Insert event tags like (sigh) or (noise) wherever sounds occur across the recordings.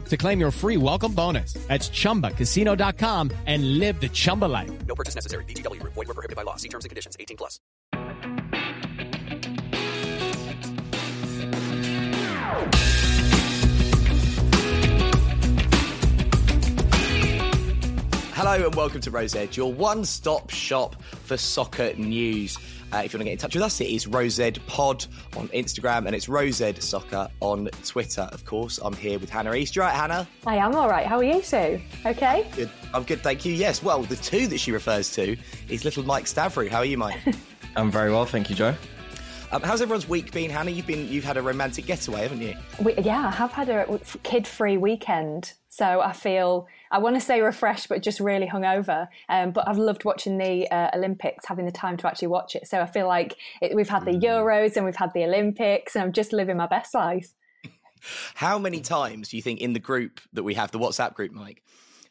to claim your free welcome bonus. That's ChumbaCasino.com and live the Chumba life. No purchase necessary. VGW. Void were prohibited by law. See terms and conditions. 18 plus. Hello and welcome to Rose Edge, your one-stop shop for soccer news. Uh, if you want to get in touch with us, it is Rosed Pod on Instagram and it's Rosed Soccer on Twitter. Of course, I'm here with Hannah East. You right, Hannah? I am all right. How are you, Sue? Okay. Good. I'm good, thank you. Yes. Well, the two that she refers to is little Mike Stavrou. How are you, Mike? (laughs) I'm very well, thank you, Joe. Um, how's everyone's week been, Hannah? You've been you've had a romantic getaway, haven't you? We, yeah, I have had a kid-free weekend, so I feel I want to say refreshed, but just really hungover. Um, but I've loved watching the uh, Olympics, having the time to actually watch it. So I feel like it, we've had the Mm. Euros and we've had the Olympics, and I'm just living my best life. (laughs) How many times do you think in the group that we have, the WhatsApp group, Mike,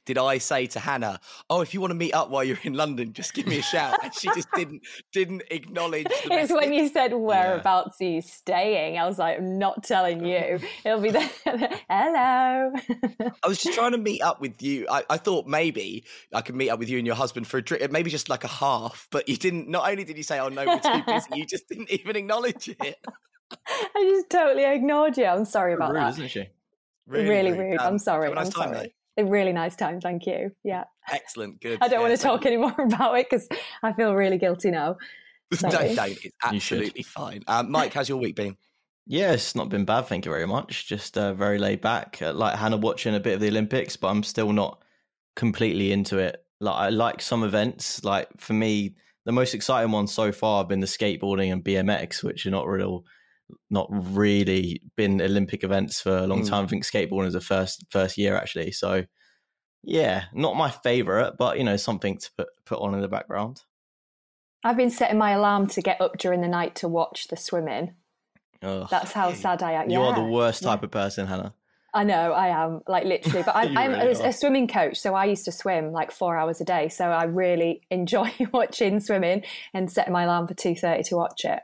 did I say to Hannah, "Oh, if you want to meet up while you're in London, just give me a shout," and she just didn't didn't acknowledge. The It's when you said whereabouts are you staying. I was like, I'm not telling you. (laughs) It'll be there. Hello. I was just trying to meet up with you. I, I thought maybe I could meet up with you and your husband for a drink, maybe just like a half. But you didn't. Not only did you say, "Oh no, we're too busy," you just didn't even acknowledge it. (laughs) I just totally ignored you. I'm sorry about rude, that. isn't she? Really, rude. Um, I'm sorry. nice I'm time, sorry. A really nice time. Thank you. Yeah. Excellent. Good. I don't Yeah, want to so- talk anymore (laughs) about it because I feel really guilty now. (laughs) Don't, don't. It's absolutely fine. Um, Mike, how's your week been? Yeah, it's not been bad, thank you very much. Just uh, very laid back. Uh, like Hannah watching a bit of the Olympics, but I'm still not completely into it. Like I like some events. Like for me, the most exciting ones so far have been the skateboarding and BMX, which are not real, not really been Olympic events for a long Mm. time. I think skateboarding is the first first year actually. So yeah, not my favorite, but you know something to put put on in the background. I've been setting my alarm to get up during the night to watch the swimming. Ugh. That's how sad I am. you are the Yeah. worst Yeah. type of person, Hannah. I know, I am, like literally. But (laughs) I'm, I'm really a, a swimming coach, so I used to swim like four hours a day. So I really (laughs) enjoy (laughs) watching swimming and setting my alarm for 2.30 to watch it.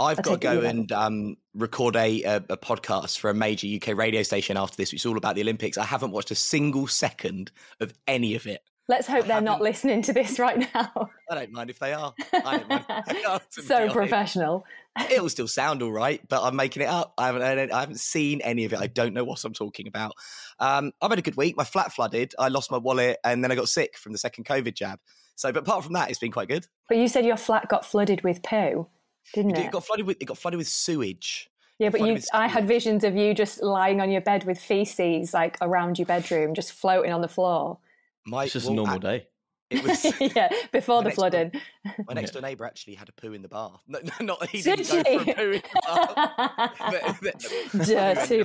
I've I got to take it you go and um, record a, a, a podcast for a major UK radio station after this, which is all about the Olympics. I haven't watched a single second of any of it. Let's hope they're not haven't- listening to this right now. (laughs) I don't mind if they are. I don't mind if (laughs) they are, so professional. (laughs) It'll still sound all right, but I'm making it up. I haven't I haven't seen any of it. I don't know what I'm talking about. Um, I've had a good week. My flat flooded. I lost my wallet, and then I got sick from the second COVID jab. So, but apart from that, it's been quite good. But you said your flat got flooded with poo, didn't It it? got flooded with it got flooded with sewage. Yeah, but you, I had visions of you just lying on your bed with feces like around your bedroom, just floating on the floor. My, It's just well, a normal a- day. It (laughs) was yeah, before the next door- flooding. My next door neighbour actually had a poo in the bath. No, no not he Did didn't go (laughs) (laughs) for a poo in the bath. but- but- Dirty.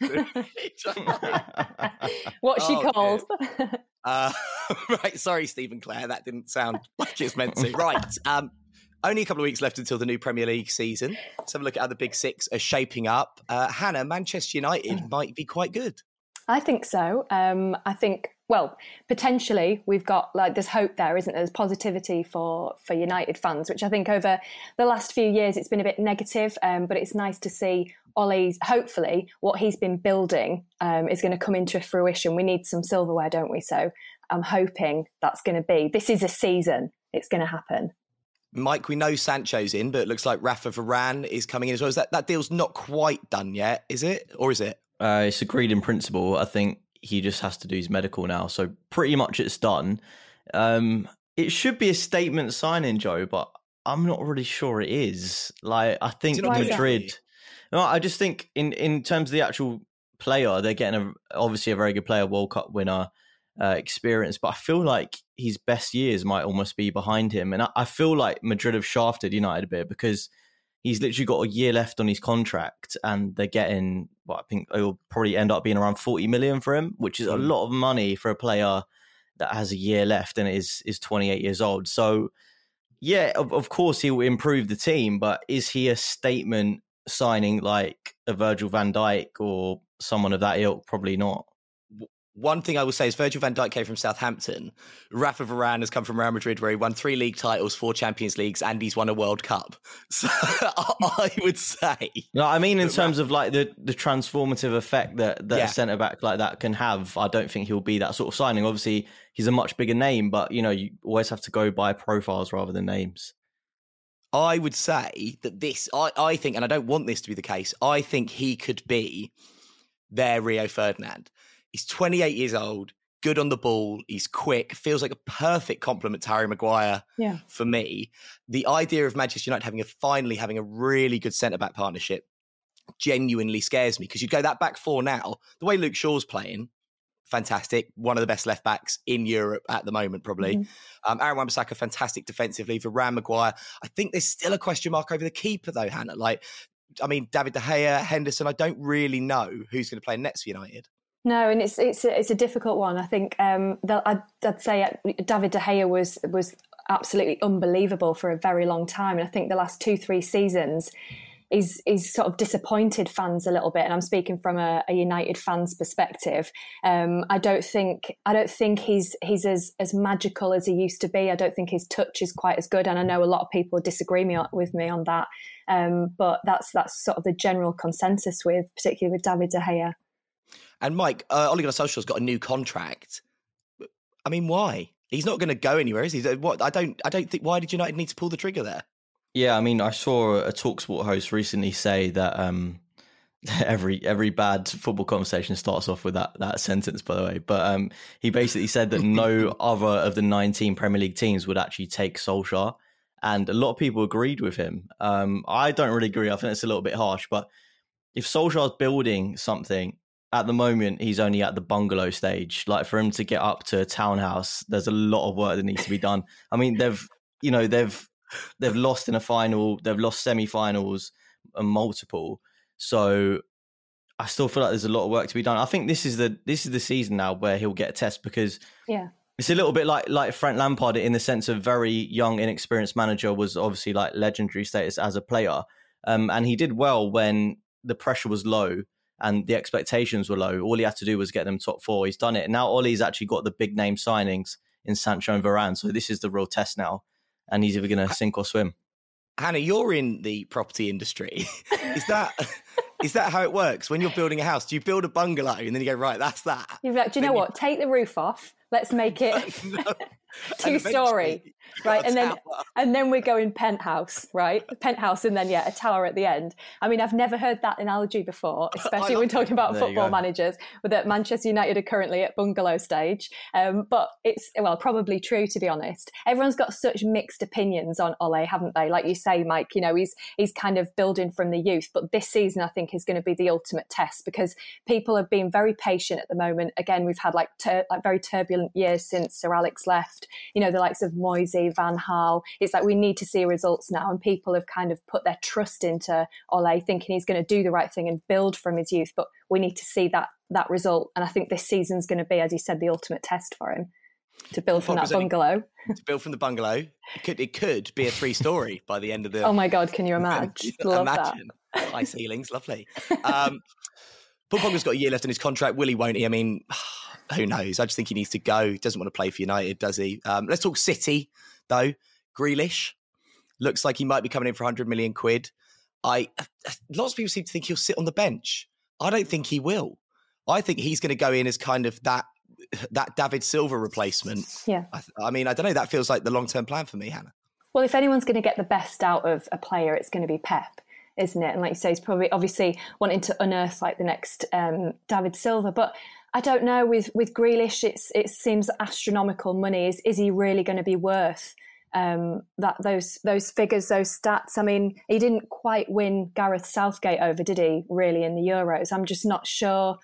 in his bath. What's she Oh, called? uh, right, sorry, Stephen Clare, that didn't sound like it's meant to. Right, um, only a couple of weeks left until the new Premier League season. Let's have a look at how the big six are shaping up. Uh, Hannah, Manchester United might be quite good. I think so. Um, I think well, potentially we've got like there's hope there, isn't there? There's positivity for for United fans, which I think over the last few years it's been a bit negative, um, but it's nice to see Ole's. hopefully what he's been building um, is going to come into fruition. We need some silverware, don't we? So I'm hoping that's going to be. This is a season. It's going to happen. Mike, we know Sancho's in, but it looks like Rafa Varane is coming in as well. Is that that deal's not quite done yet? Is it, or is it? Uh, it's agreed in principle. I think he just has to do his medical now, so pretty much it's done. Um, it should be a statement signing, Joe, but I'm not really sure it is. Like, I think Madrid. No, I just think in in terms of the actual player, they're getting a, obviously a very good player, World Cup winner uh, experience, but I feel like his best years might almost be behind him. And I, I, feel like Madrid have shafted United a bit because he's literally got a year left on his contract and they're getting, well, I think it'll probably end up being around 40 million for him, which is a hmm. lot of money for a player that has a year left and is, is 28 years old. So, yeah, of, of course he will improve the team, but is he a statement signing like a Virgil van Dijk or someone of that ilk? Probably not. One thing I will say is Virgil van Dijk came from Southampton. Rafa Varane has come from Real Madrid, where he won three league titles, four Champions Leagues, and he's won a World Cup. (laughs) So (laughs) I would say. No, I mean in terms of like the the transformative effect that that yeah. a centre back like that can have. I don't think he'll be that sort of signing. Obviously, he's a much bigger name, but you know you always have to go by profiles rather than names. I would say that this, I, I think, and I don't want this to be the case. I think he could be their Rio Ferdinand. He's 28 years old, good on the ball. He's quick. Feels like a perfect complement to Harry Maguire. Yeah. For me, the idea of Manchester United having a finally having a really good centre back partnership genuinely scares me because you go that back four now. The way Luke Shaw's playing, fantastic. One of the best left backs in Europe at the moment, probably. Mm-hmm. Um, Aaron Wan-Bissaka, fantastic defensively. Varane Maguire, I think there's still a question mark over the keeper though, Hannah. Like, I mean, David De Gea, Henderson. I don't really know who's going to play next for United. No, and it's it's a, it's a difficult one. I think um, I'd, I'd say uh, David De Gea was was absolutely unbelievable for a very long time, and I think the last two three seasons. Is, is sort of disappointed fans a little bit, and I'm speaking from a, a United fans perspective. Um, I don't think I don't think he's he's as as magical as he used to be. I don't think his touch is quite as good, and I know a lot of people disagree me, with me on that. Um, but that's that's sort of the general consensus with, particularly with David De Gea. And Mike, uh, Ole Gunnar Solskjaer's got a new contract. I mean, why? He's not going to go anywhere, is he? What I don't, I don't think. Why did United need to pull the trigger there? Yeah, I mean, I saw a Talksport host recently say that um, (laughs) every every bad football conversation starts off with that that sentence. By the way, but um, he basically said that no (laughs) other of the 19 Premier League teams would actually take Solskjaer, and a lot of people agreed with him. Um, I don't really agree. I think it's a little bit harsh, but if Solskjaer's building something at the moment he's only at the bungalow stage. Like for him to get up to a townhouse, there's a lot of work that needs to be done. I mean, they've you know they've they've lost in a final, they've lost semi-finals and multiple. So I still feel like there's a lot of work to be done. I think this is the this is the season now where he'll get a test because yeah. It's a little bit like like Frank Lampard in the sense of very young, inexperienced manager was obviously like legendary status as a player, um, and he did well when the pressure was low and the expectations were low. All he had to do was get them top four. He's done it. now Ole's actually got the big name signings in Sancho and Varane. So this is the real test now. And he's either going to sink or swim. Hannah, you're in the property industry. (laughs) is that is that how it works? When you're building a house, do you build a bungalow and then you go, right, that's that? You're like, do you know what? Take the roof off. Let's make it (laughs) (laughs) two story. (laughs) right and then and then we're going penthouse right? (laughs) Penthouse and then yeah a tower at the end. I mean i've never heard that analogy before especially when talking about there football managers that manchester united are currently at bungalow stage. Um, but it's well probably true to be honest. Everyone's got such mixed opinions on ole haven't they? Like you say mike you know he's he's kind of building from the youth but this season i think is going to be the ultimate test because people have been very patient at the moment. Again we've had like tur- like very turbulent years since sir alex left you know the likes of Moyes Van Gaal. It's like we need to see results now, and people have kind of put their trust into Ole, thinking he's going to do the right thing and build from his youth. But we need to see that that result, and I think this season's going to be, as you said, the ultimate test for him to build from that bungalow. To build from the bungalow, it could it could be a three story (laughs) by the end of the. Oh my god! Can you imagine? (laughs) Love imagine that. high ceilings, lovely. (laughs) Um, Paul Pogba's got a year left in his contract. Will he? Won't he? I mean, who knows? I just think he needs to go. He doesn't want to play for United, does he? Um, let's talk City though. Grealish looks like he might be coming in for 100 million quid. I lots of people seem to think he'll sit on the bench. I don't think he will. I think he's going to go in as kind of that that David Silva replacement. Yeah. I, I mean, I don't know. That feels like the long term plan for me, Hannah. Well, if anyone's going to get the best out of a player, it's going to be Pep, isn't it? And like you say, he's probably obviously wanting to unearth like the next um, David Silva. But I don't know with with Grealish, it's it seems astronomical money. Is is he really going to be worth um, that those those figures, those stats? I mean, he didn't quite win Gareth Southgate over, did he? Really in the Euros, I'm just not sure.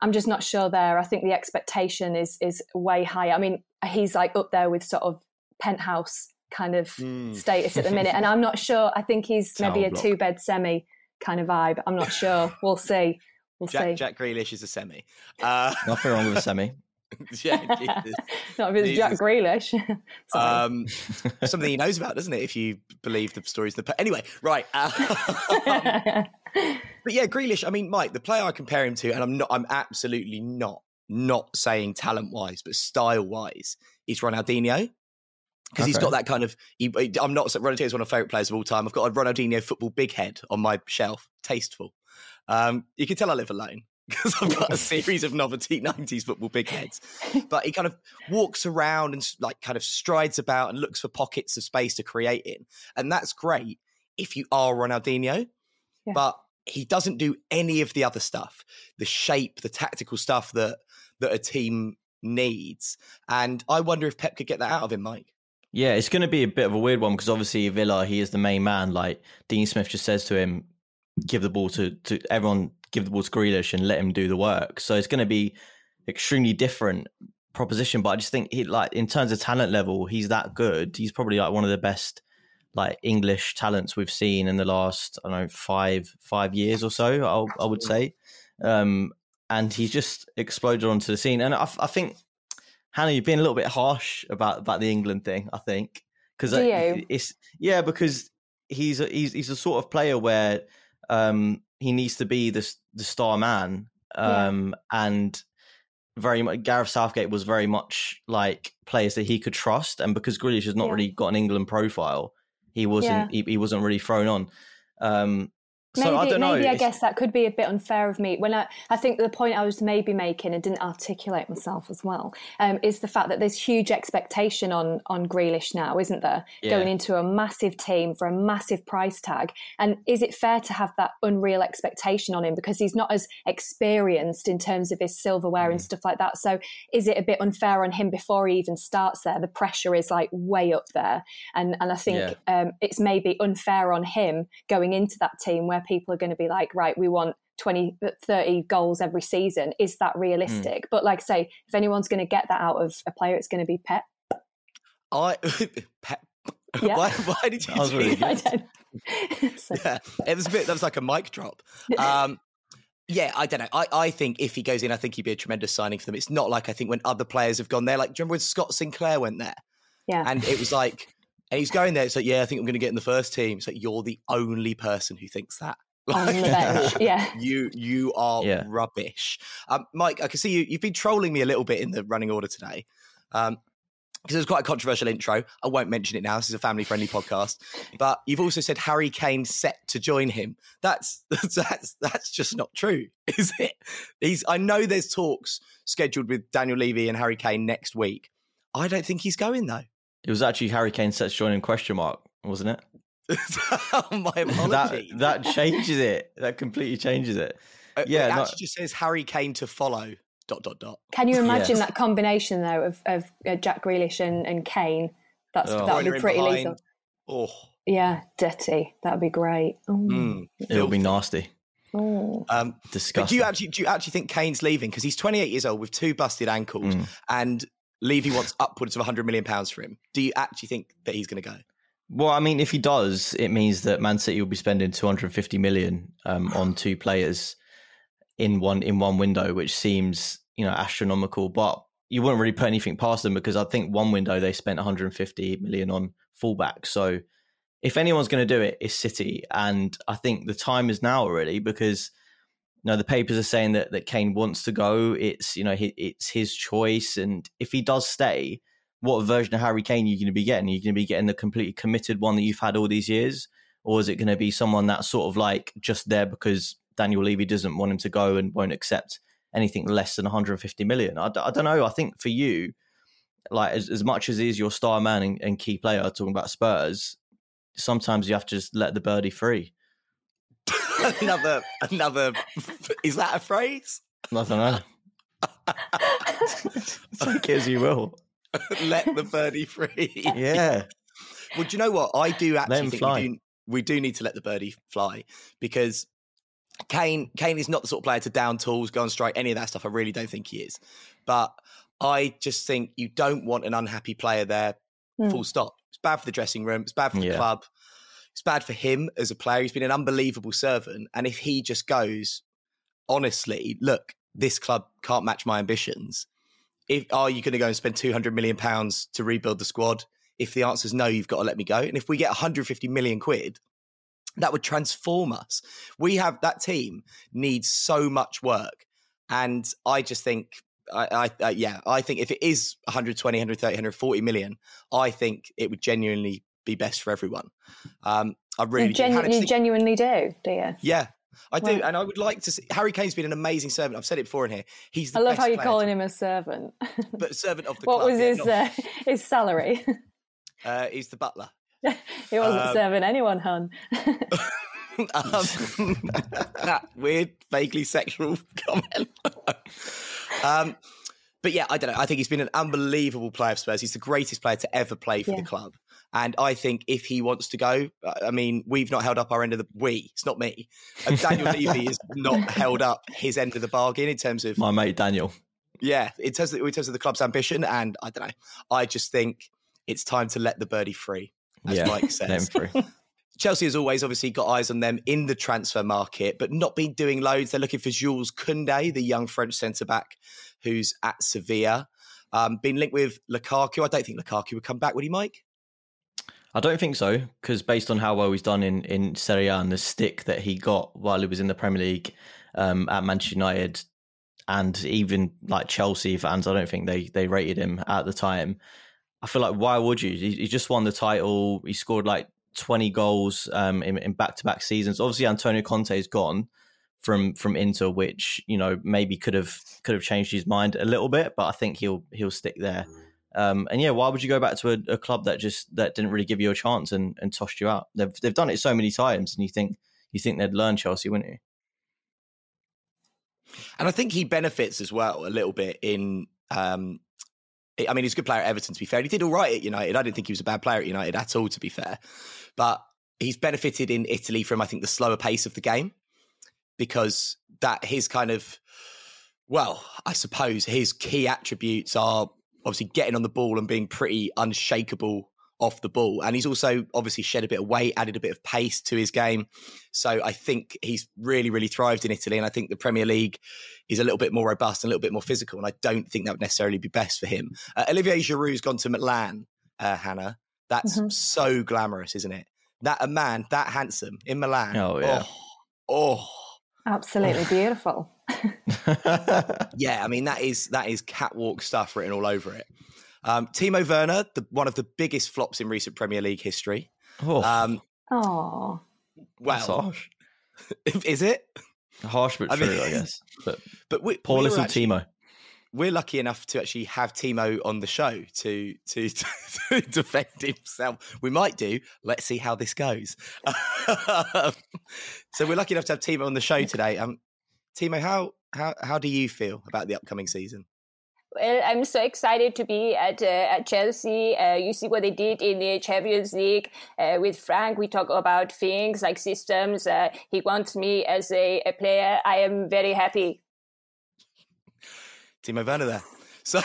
I'm just not sure there. I think the expectation is is way higher. I mean, he's like up there with sort of penthouse kind of Mm. status at the minute, and I'm not sure. I think he's (laughs) maybe a block. two bed semi kind of vibe. I'm not sure. We'll see. We'll Jack, see. Jack Grealish is a semi. (laughs) Uh, Nothing wrong with a semi. (laughs) yeah, Jesus. not if it's Jack Jesus. Grealish. Um, something he knows about, doesn't it? If you believe the stories. in The anyway, right. Uh, but yeah, Grealish. I mean, Mike, the player I compare him to, and I'm not. I'm absolutely not not saying talent wise, but style wise, is Ronaldinho. Because he's got that kind of. He, I'm not. Ronaldinho is one of my favorite players of all time. I've got a Ronaldinho football big head on my shelf. Tasteful. Um, you can tell I live alone (laughs) because I've got a (laughs) series of novelty (laughs) 90s football big heads. But he kind of walks around and like kind of strides about and looks for pockets of space to create in. And that's great if you are Ronaldinho. Yeah. But he doesn't do any of the other stuff, the shape, the tactical stuff that that a team needs. And I wonder if Pep could get that out of him, Mike. Yeah, it's going to be a bit of a weird one because obviously Villa, he is the main man. Like Dean Smith just says to him, give the ball to, to everyone, give the ball to Grealish and let him do the work. So it's going to be extremely different proposition. But I just think he like in terms of talent level, he's that good. He's probably like one of the best like English talents we've seen in the last I don't know five five years or so. I'll, I would say, um, and he just exploded onto the scene. And I, I think Hannah, you've been a little bit harsh about about the England thing. I think because it's yeah because he's a, he's he's a sort of player where um, he needs to be the the star man Yeah. um, and very much Gareth Southgate was very much like players that he could trust, and because Grealish has not Yeah. really got an England profile, he wasn't he, he wasn't really thrown on. Um, so maybe, I don't know. maybe I guess that could be a bit unfair of me. When I, I think the point I was maybe making and didn't articulate myself as well um, is the fact that there's huge expectation on on Grealish now, isn't there? Yeah. Going into a massive team for a massive price tag, and is it fair to have that unreal expectation on him because he's not as experienced in terms of his silverware Mm. and stuff like that? So is it a bit unfair on him before he even starts there? The pressure is like way up there, and and I think Yeah. um, it's maybe unfair on him going into that team where people are going to be like, right, we want 20, 30 goals every season. Is that realistic? Hmm. But like I say, if anyone's going to get that out of a player, it's going to be Pep. I (laughs) Pep. Yeah. Why, why did you That was really that? (laughs) I don't. (laughs) so, yeah, it was a bit. That was like a mic drop. Um, yeah, I don't know. I, I think if he goes in, I think he'd be a tremendous signing for them. It's not like I think when other players have gone there. Like, do you remember when Scott Sinclair went there? yeah. And it was like, and he's going there. It's like, yeah, I think I'm going to get in the first team. It's like you're the only person who thinks that. on the bench. Yeah. (laughs) You you are Yeah. rubbish, um, Mike. I can see you. You've been trolling me a little bit in the running order today, um, because it was quite a controversial intro. I won't mention it now. This is a family friendly podcast. But you've also said Harry Kane set to join him. That's (laughs) that's that's just not true, (laughs) is it? He's. I know there's talks scheduled with Daniel Levy and Harry Kane next week. I don't think he's going though. It was actually Harry Kane sets joining question mark, wasn't it? (laughs) My (laughs) that apologies. that changes it. That completely changes it. Uh, yeah, it no- actually just says Harry Kane to follow. Dot dot dot. Can you imagine Yes. that combination though of, of uh, Jack Grealish and, and Kane? That's Oh. that would be pretty lethal. Oh, Yeah, dirty. That would be great. Mm, It'll be nasty, Oh. Um, but disgusting. do you actually do you actually think Kane's leaving because he's 28 years old with two busted ankles Mm. and Levy wants upwards of 100 million pounds for him? Do you actually think that he's going to go? Well, I mean, if he does, it means that Man City will be spending 250 million um, (sighs) on two players in one in one window, which seems you know astronomical. But you wouldn't really put anything past them because I think one window they spent 150 million on fullback. So if anyone's going to do it, it's City, and I think the time is now already because you know the papers are saying that that Kane wants to go. It's you know he, it's his choice, and if he does stay, what version of Harry Kane are you going to be getting? Are you going to be getting the completely committed one that you've had all these years, or is it going to be someone that's sort of like just there because Daniel Levy doesn't want him to go and won't accept anything less than 150 million? I, I don't know. I think for you, like as, as much as he's your star man and, and key player, talking about Spurs, sometimes you have to just let the birdie free. (laughs) another, another. Is that a phrase? I don't know. Take it as you will. let the birdie free. Yeah. Well, do you know what? I do actually him think fly. we do, we do need to let the birdie fly because Kane Kane is not the sort of player to down tools, go on strike, any of that stuff. I really don't think he is. But I just think you don't want an unhappy player there. Hmm. Full stop. It's bad for the dressing room. It's bad for the Yeah. club. It's bad for him as a player. He's been an unbelievable servant. And if he just goes, honestly, look, this club can't match my ambitions. If are you going to go and spend two hundred million pounds to rebuild the squad? If the answer is no, you've got to let me go. And if we get 150 million quid, that would transform us. We have that team needs so much work, and I just think, I, I uh, yeah, I think if it is 120, 130, 140 million, I think it would genuinely be best for everyone. Um, I really you, genu- you genuinely do, do you? yeah. I do, Right. and I would like to see. Harry Kane's been an amazing servant. I've said it before in here. He's. The I love how you're calling him a servant. (laughs) but servant of the club. what club. was yeah, his not- uh, (laughs) his salary? uh, he's the butler. (laughs) he wasn't Um, serving anyone, hun. um, that weird, vaguely sexual comment. um, but yeah, I don't know. I think he's been an unbelievable player for Spurs. He's the greatest player to ever play for Yeah. the club. And I think if he wants to go, uh, I mean, we've not held up our end of the we. It's not me. Uh, Daniel Levy (laughs) has not held up his end of the bargain in terms of My mate Daniel. yeah, in terms of, in terms of the club's ambition. And I don't know. I just think it's time to let the birdie free, as yeah, Mike (laughs) says. free. (laughs) Chelsea has always obviously got eyes on them in the transfer market, but not been doing loads. They're looking for Jules Koundé, the young French centre back who's at Sevilla. Um, been linked with Lukaku. I don't think Lukaku would come back, would he, Mike? I don't think so, because based on how well he's done in, in Serie A and the stick that he got while he was in the Premier League um, at Manchester United, and even like Chelsea fans, I don't think they they rated him at the time. I feel like why would you? He, he just won the title. He scored like twenty goals um, in back to back seasons. Obviously, Antonio Conte's gone from from Inter, which you know maybe could have could have changed his mind a little bit, but I think he'll he'll stick there. Um, and yeah, why would you go back to a, a club that just that didn't really give you a chance and, and tossed you out? They've they've done it so many times, and you think you think they'd learn Chelsea, wouldn't you? And I think he benefits as well a little bit in. Um, I mean, he's a good player at Everton, to be fair. He did all right at United. I didn't think he was a bad player at United at all, to be fair. But he's benefited in Italy from, I think, the slower pace of the game because that his kind of, well, I suppose his key attributes are obviously getting on the ball and being pretty unshakable off the ball. And he's also obviously shed a bit of weight, added a bit of pace to his game. So I think he's really, really thrived in Italy. And I think the Premier League is a little bit more robust and a little bit more physical. And I don't think that would necessarily be best for him. Uh, Olivier Giroud's gone to Milan, uh, Hannah. That's Mhm. so glamorous, isn't it? That a man that handsome in Milan. Oh, yeah. Oh, oh. Absolutely (laughs) beautiful. yeah, I mean that is that is catwalk stuff written all over it. Um, Timo Werner, the, one of the biggest flops in recent Premier League history. oh, Um, Oh, that's well, harsh, (laughs) is it? harsh but I true, mean- I guess. But (laughs) But we, poor we little actually- Timo. We're lucky enough to actually have Timo on the show to to, (laughs) to defend himself. We might do. Let's see how this goes. (laughs) so we're lucky enough to have Timo on the show today. Um, Timo, how how how do you feel about the upcoming season? Well, I'm so excited to be at uh, at Chelsea. Uh, you see what they did in the Champions League uh, with Frank. We talk about things like systems. Uh, he wants me as a, a player. I am very happy. Timo Werner there. (laughs) So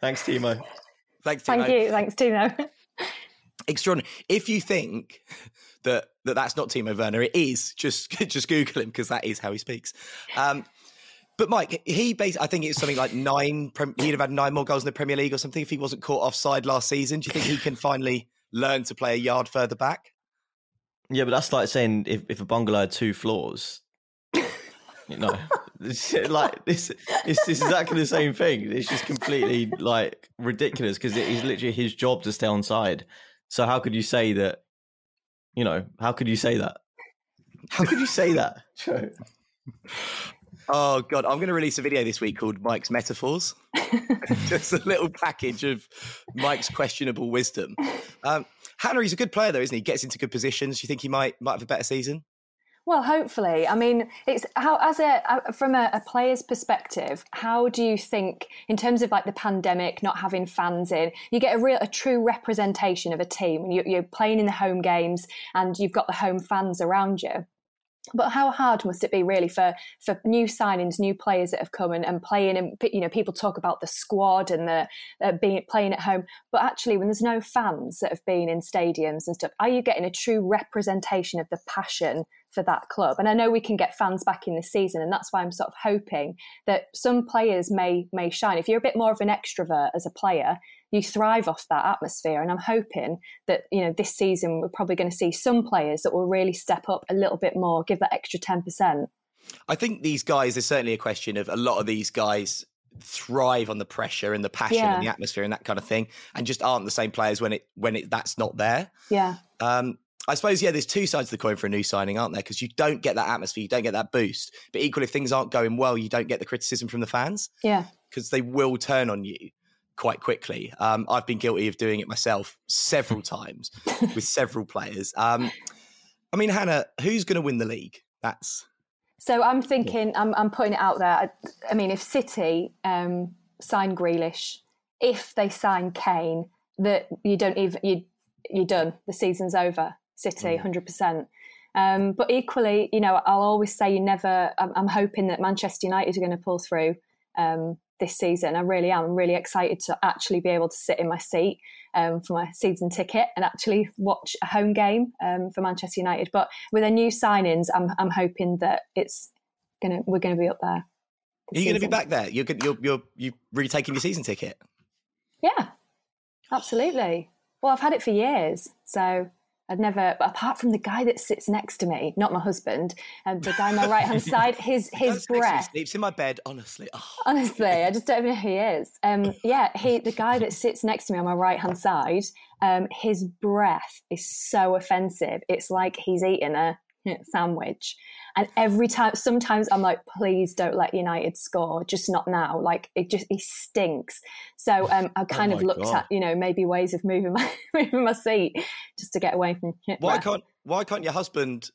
Thanks, Timo. thanks, Timo. thank you. Thanks, Timo. extraordinary. If you think that, that that's not Timo Werner, it is. Just (laughs) just Google him because that is how he speaks. Um, but Mike, he basically, I think it's something like nine. He'd have had nine more goals in the Premier League or something if he wasn't caught offside last season. Do you think he can finally learn to play a yard further back? Yeah, but that's like saying if, if a bungalow had two floors, (laughs) You know, It's (laughs) like this, it's, it's exactly the same thing. It's just completely like ridiculous because it is literally his job to stay on side. So how could you say that? You know, how could you say that? How could you say that? (laughs) Oh god, I'm going to release a video this week called Mike's Metaphors. (laughs) Just a little package of Mike's questionable wisdom. Um, Hannah, he's a good player though, isn't he? Gets into good positions. Do you think he might might have a better season? Well, hopefully. I mean, it's how as a uh, from a, a, player's perspective, how do you think in terms of like the pandemic, not having fans in, you get a real a true representation of a team when you, you're playing in the home games and you've got the home fans around you. But how hard must it be really for for new signings, new players that have come and, and playing? And you know, people talk about the squad and the uh, being playing at home, but actually, when there's no fans that have been in stadiums and stuff, are you getting a true representation of the passion for that club. And I know we can get fans back in the season, and that's why I'm sort of hoping that some players may may shine. If you're a bit more of an extrovert as a player, you thrive off that atmosphere. And I'm hoping that you know this season we're probably going to see some players that will really step up a little bit more, give that extra ten percent. I think these guys. There's certainly a question of a lot of these guys thrive on the pressure and the passion yeah. and the atmosphere and that kind of thing, and just aren't the same players when it when it that's not there. Yeah. Um, I suppose, yeah, there's two sides of the coin for a new signing, aren't there? Because you don't get that atmosphere, you don't get that boost. But equally, if things aren't going well, you don't get the criticism from the fans. Yeah. Because they will turn on you quite quickly. Um, I've been guilty of doing it myself several (laughs) times with several players. Um, I mean, Hannah, who's going to win the league? That's. So I'm thinking, I'm, I'm putting it out there. I, I mean, if City um, sign Grealish, if they sign Kane, that you don't even you you're done. The season's over. City, mm. hundred percent. Um, but equally, you know, I'll always say you never. I'm, I'm hoping that Manchester United are going to pull through um, this season. I really am. I'm really excited to actually be able to sit in my seat um, for my season ticket and actually watch a home game um, for Manchester United. But with their new signings, I'm, I'm hoping that it's gonna we're going to be up there. Are you going to be back there? You're you're you're you really taking your season ticket? Yeah, absolutely. Well, I've had it for years, so I've never, apart from the guy that sits next to me, not my husband, and the guy on my right hand (laughs) side, his his breath sleeps in my bed. Honestly, oh. honestly, I just don't even know who he is. Um, yeah, he, the guy that sits next to me on my right hand side, um, his breath is so offensive. It's like he's eating a sandwich. And every time, sometimes I'm like, please don't let United score, just not now. Like it just, it stinks. So um, I oh kind oh of looked God. at, you know, maybe ways of moving my (laughs) moving my seat just to get away from. Why can't Why can't your husband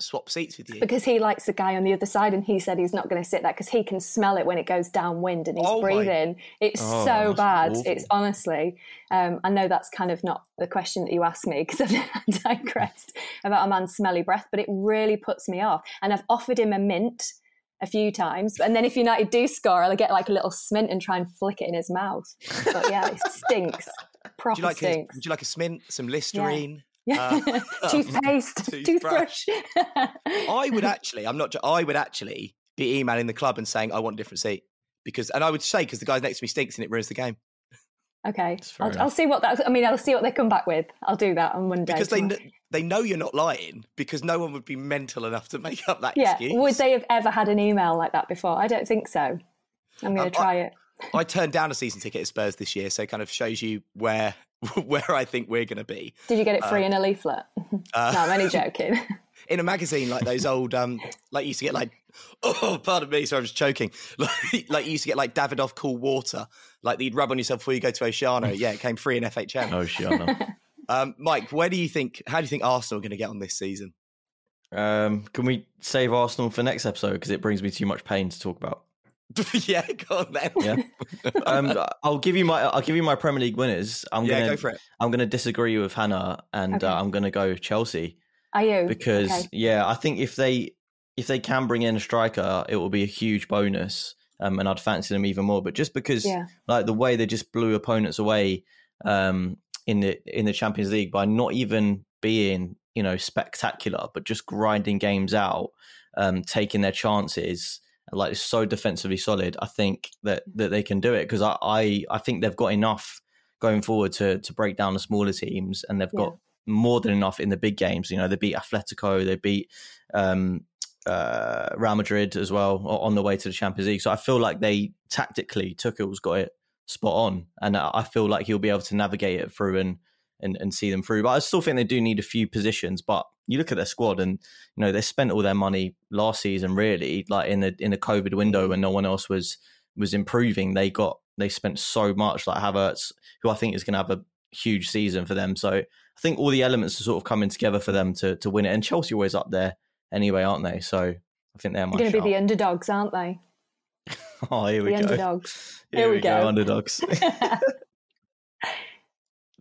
swap seats with you? Because he likes the guy on the other side, and he said he's not going to sit there because he can smell it when it goes downwind and he's oh breathing. My... It's oh, so bad. Awful. It's honestly, um, I know that's kind of not the question that you asked me because (laughs) I've digressed about a man's smelly breath, but it really puts me off. And I've offered him a mint a few times, and then if United do score, I'll get like a little smint and try and flick it in his mouth. But yeah, it stinks. Proper (laughs) do you like stinks. A, would you like a smint, some Listerine? Yeah. (laughs) Uh, toothpaste, (laughs) toothbrush. (laughs) I would actually, I'm not, I would actually be emailing the club and saying I want a different seat because, and I would say because the guy next to me stinks and it ruins the game. Okay, I'll, I'll, see what that. I mean, I'll see what they come back with. I'll do that on Monday because they kn- they know you're not lying because no one would be mental enough to make up that yeah. excuse. Would they have ever had an email like that before? I don't think so. I'm going to um, try I, it. I turned down a season ticket at Spurs this year, so it kind of shows you where (laughs) where I think we're going to be. Did you get it free uh, in a leaflet? (laughs) Uh, no, I'm only (laughs) joking. in a magazine like those old, um, like you used to get like, oh, pardon me, sorry, I'm just choking. Like, like you used to get like Davidoff cool water, like that you'd rub on yourself before you go to Oceana. Yeah, it came free in FHM. Oceana. um, Mike, where do you think? How do you think Arsenal are going to get on this season? Um, can we save Arsenal for next episode because it brings me too much pain to talk about? (laughs) yeah, go on then. Yeah. (laughs) Um, I'll give you my I'll give you my Premier League winners. I'm yeah, gonna go for it. I'm gonna disagree with Hannah, and okay. uh, I'm gonna go Chelsea. Are you? Because okay. yeah, I think if they if they can bring in a striker, it will be a huge bonus. Um, and I'd fancy them even more. But just because yeah. like the way they just blew opponents away um, in the in the Champions League by not even being you know spectacular, but just grinding games out, um, taking their chances like it's so defensively solid. I think that that they can do it because I, I, I think they've got enough going forward to to break down the smaller teams, and they've got more than enough in the big games. You know, they beat Atletico, they beat um, uh, Real Madrid as well on the way to the Champions League. So I feel like they tactically Tuchel's got it spot on, and I feel like he'll be able to navigate it through and and, and see them through. But I still think they do need a few positions. But you look at their squad, and you know they spent all their money last season, really, like in the in the COVID window mm. when no one else was was improving. They got they spent so much, like Havertz, who I think is going to have a huge season for them. So I think all the elements are sort of coming together for them to to win it. And Chelsea always up there anyway, aren't they? So I think they're going to be the underdogs, aren't they? (laughs) oh, here we the go. Underdogs. (laughs) Here, here we, go. go. Underdogs. (laughs)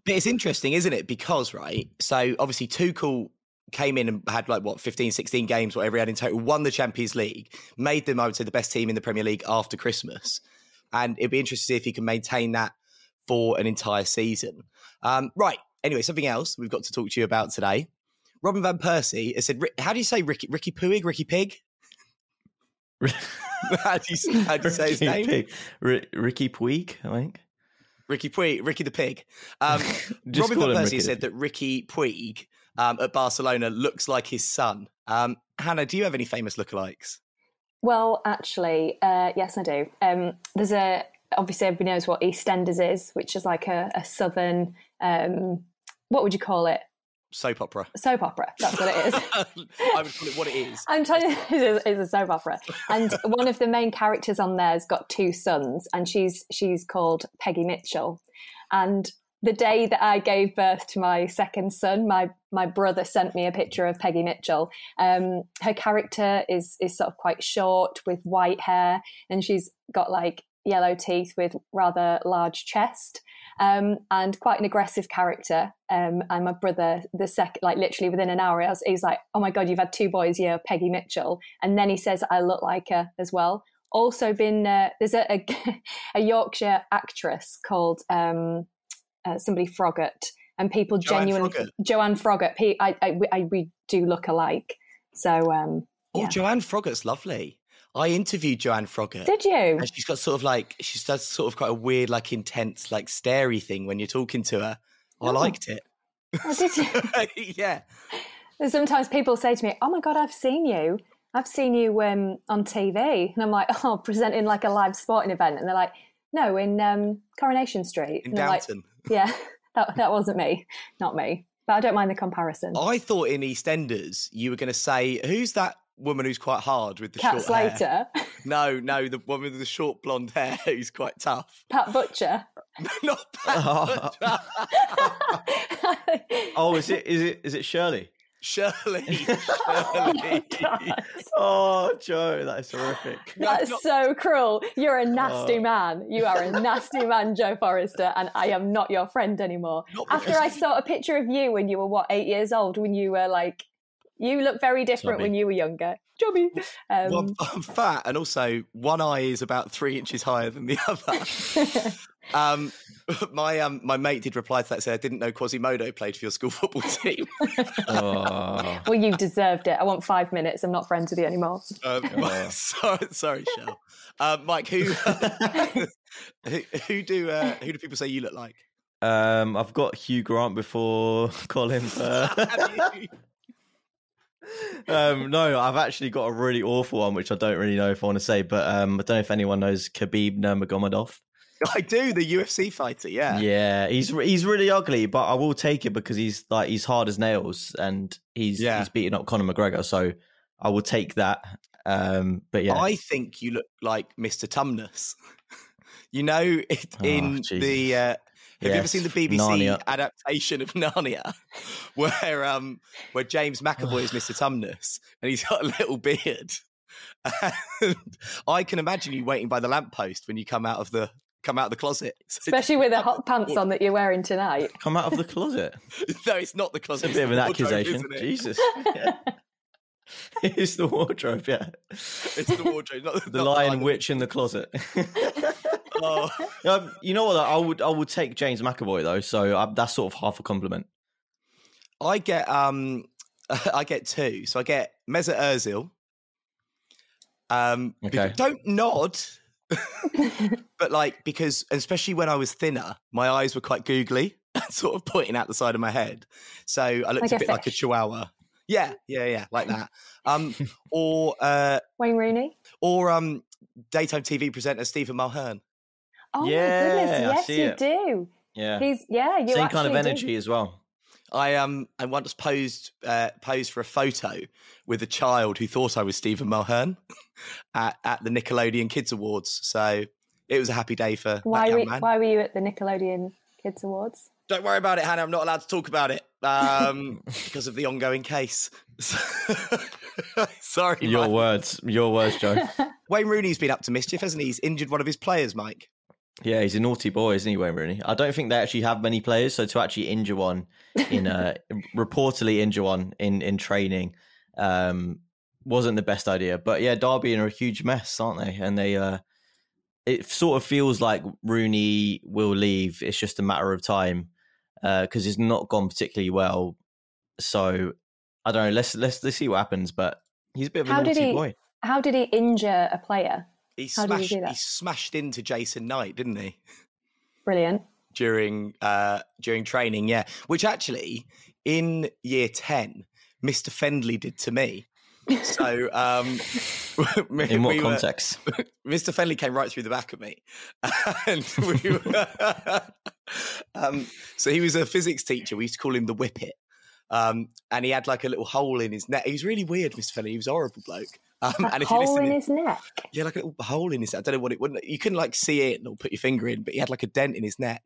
But it's interesting, isn't it? Because, right, so obviously Tuchel came in and had like what 15 16 games whatever he had in total won the champions league made them i would say the best team in the premier league after christmas. And it'd be interesting to see if he can maintain that for an entire season. Um, right anyway something else we've got to talk to you about today. Robin van persie has said how do you say ricky ricky puig ricky pig? (laughs) How, do you, how do you say his name? R- ricky puig i think. Ricky Puig, Ricky the Pig. Um, (laughs) Robin van Persie said that Ricky Puig um, at Barcelona looks like his son. Um, Hannah, do you have any famous lookalikes? Well, actually, uh, yes, I do. Um, there's a obviously everybody knows what EastEnders is, which is like a, a southern. Um, what would you call it? soap opera. Soap opera. That's what it is. (laughs) I would call it what it is. I'm telling you, (laughs) it's a, it's a soap opera. And one of the main characters on there's got two sons, and she's she's called Peggy Mitchell. And the day that I gave birth to my second son, my my brother sent me a picture of Peggy Mitchell. Um, her character is is sort of quite short with white hair, and she's got like yellow teeth with rather large chest um, and quite an aggressive character. Um, and my brother, the second, like literally within an hour, was, he's like, "Oh my god, you've had two boys, yeah, Peggy Mitchell," and then he says, "I look like her as well." Also, been uh, there's a, a, (laughs) a, Yorkshire actress called um, uh, somebody Froggatt, and people Joanne genuinely Froggatt. Joanne Froggatt. I, I, I, we do look alike. So, um, oh, yeah. Joanne Froggatt's lovely. I interviewed Joanne Froggatt. Did you? And she's got sort of like she does sort of quite a weird, like intense, like starey thing when you're talking to her. Oh. I liked it. Oh, did you? (laughs) yeah. Sometimes people say to me, "Oh my god, I've seen you. I've seen you um, on TV," and I'm like, (laughs) "Oh, presenting like a live sporting event," and they're like, "No, in um, Coronation Street." In Downton. Like, yeah, (laughs) that that wasn't me, not me. But I don't mind the comparison. I thought in EastEnders you were going to say, "Who's that woman who's quite hard with the Kat short Slater. hair. (laughs) No, no, the woman with the short blonde hair (laughs) who's quite tough. Pat Butcher. Not Pat oh. Butcher. oh, is it is it is it Shirley? Shirley. (laughs) Shirley. oh, oh, Joe, that is horrific. (laughs) That's not... so cruel. You're a nasty oh. man. You are a nasty man, Joe Forrester, and I am not your friend anymore. After I saw a picture of you when you were what eight years old, when you were like you look very different when you were younger. Chubby. Um, well, I'm fat, and also one eye is about three inches higher than the other. (laughs) um, (laughs) my um, my mate did reply to that say I didn't know Quasimodo played for your school (laughs) football team. oh. Well, you deserved it. I want five minutes. I'm not friends with you anymore. Um, (laughs) sorry, sorry, Shell. Uh, Mike, who, who, who do uh, who do people say you look like? Um, I've got Hugh Grant before Colin. um, no, I've actually got a really awful one, which I don't really know if I want to say, but um, I don't know if anyone knows Khabib Nurmagomedov. (laughs) I do, the UFC fighter. Yeah, yeah, he's he's really ugly, but I will take it because he's like he's hard as nails and he's yeah. he's beating up Conor McGregor, so I will take that. Um, but yeah, I think you look like Mr. Tumnus. (laughs) you know, it, in oh, the uh, have yes, you ever seen the BBC Narnia. adaptation of (laughs) Narnia, where um where James McAvoy is Mr. Tumnus and he's got a little beard? And I can imagine you waiting by the lamppost when you come out of the come out of the closet, (laughs) especially with the hot pants on that you're wearing tonight. Come out of the closet? (laughs) no, it's not the closet. It's a bit of an accusation. Jesus. (laughs) Yeah. it's the wardrobe, yeah. It's the wardrobe, not the, the not lion witch in the closet oh. um, you know what? I would I would take James McAvoy though, so uh, that's sort of half a compliment. I get um I get two, so I get Mesut Özil. Um, okay. don't nod. (laughs) but like because especially when I was thinner, my eyes were quite googly, (laughs) sort of pointing out the side of my head. So I looked like a bit a like a chihuahua. Yeah, yeah, yeah, like that. Um, (laughs) or uh, Wayne Rooney. or um, daytime TV presenter Stephen Mulhern. Oh my Yeah, I goodness! Yes, see you it. do. Yeah. He's yeah. You Same kind of actually do. energy as well. I um I once posed uh, posed for a photo with a child who thought I was Stephen Mulhern (laughs) at, at the Nickelodeon Kids Awards. So it was a happy day for Why that were man. Why were you at the Nickelodeon Kids Awards? Don't worry about it, Hannah. I'm not allowed to talk about it um, (laughs) because of the ongoing case. (laughs) Sorry, Your Mike. words, your words, Joe. Wayne Rooney's been up to mischief, hasn't he? He's injured one of his players, Mike. Yeah, he's a naughty boy, isn't he, Wayne Rooney? I don't think they actually have many players, so to actually injure one in uh (laughs) reportedly injure one in in training um wasn't the best idea. But yeah, Derby are a huge mess, aren't they? And they uh it sort of feels like Rooney will leave. It's just a matter of time because it's not gone particularly well. So I don't know. Let's let's let's see what happens. But he's a bit of a How did naughty he? boy. How did he injure a player? He How did he smashed. do he, smashed into Jason Knight, didn't he? Brilliant. During uh, during training, yeah. Which actually, in year ten, Mister Fenley did to me. So, um, (laughs) we- In what we were- context? (laughs) Mr. Fenley came right through the back of me. (laughs) and we were, um, so he was a physics teacher. We used to call him the Whippet. Um, and he had like a little hole in his neck. He was really weird, Mr. Fenley. He was a horrible bloke. Um, A and if you hole listen, in in- his neck. yeah, like a little hole in his. Neck. I don't know what it wouldn't. You couldn't like see it or put your finger in, but he had like a dent in his neck.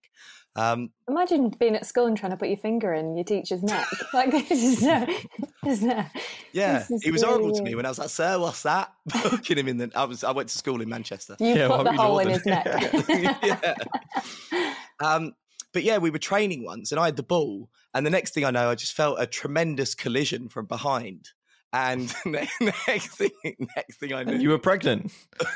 Um, Imagine being at school and trying to put your finger in your teacher's neck. (laughs) Like this is no, this is no. yeah, This is he was really horrible to me when I was like, "Sir, what's that?" (laughs) Looking him in the. I was. I went to school in Manchester. You Yeah, put what the were you hole in his neck. (laughs) yeah. Um, but yeah, we were training once, and I had the ball, and the next thing I know, I just felt a tremendous collision from behind, and (laughs) (laughs) next thing, next thing I knew, You were pregnant.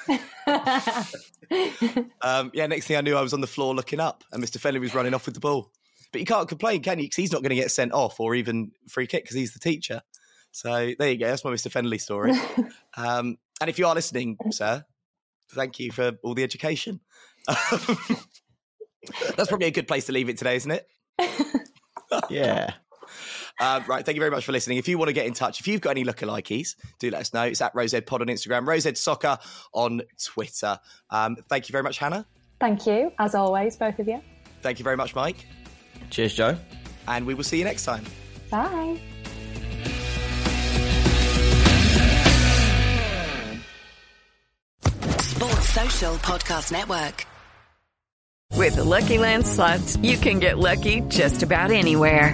(laughs) um, yeah, next thing I knew, I was on the floor looking up, and Mr. Fenley was running off with the ball. But you can't complain, can you? Because he's not going to get sent off or even free kick because he's the teacher. So there you go. That's my Mr. Fenley story. um, and if you are listening, sir, thank you for all the education. That's probably a good place to leave it today, isn't it? Yeah. Uh, right, thank you very much for listening. If you want to get in touch, if you've got any lookalikes, do let us know. It's at Rosed Pod on Instagram, Rosed Soccer on Twitter. Um, thank you very much, Hannah. Thank you, as always, both of you. Thank you very much, Mike. Cheers, Joe. And we will see you next time. Bye. Sports Social Podcast Network. With the Lucky Land slots, you can get lucky just about anywhere.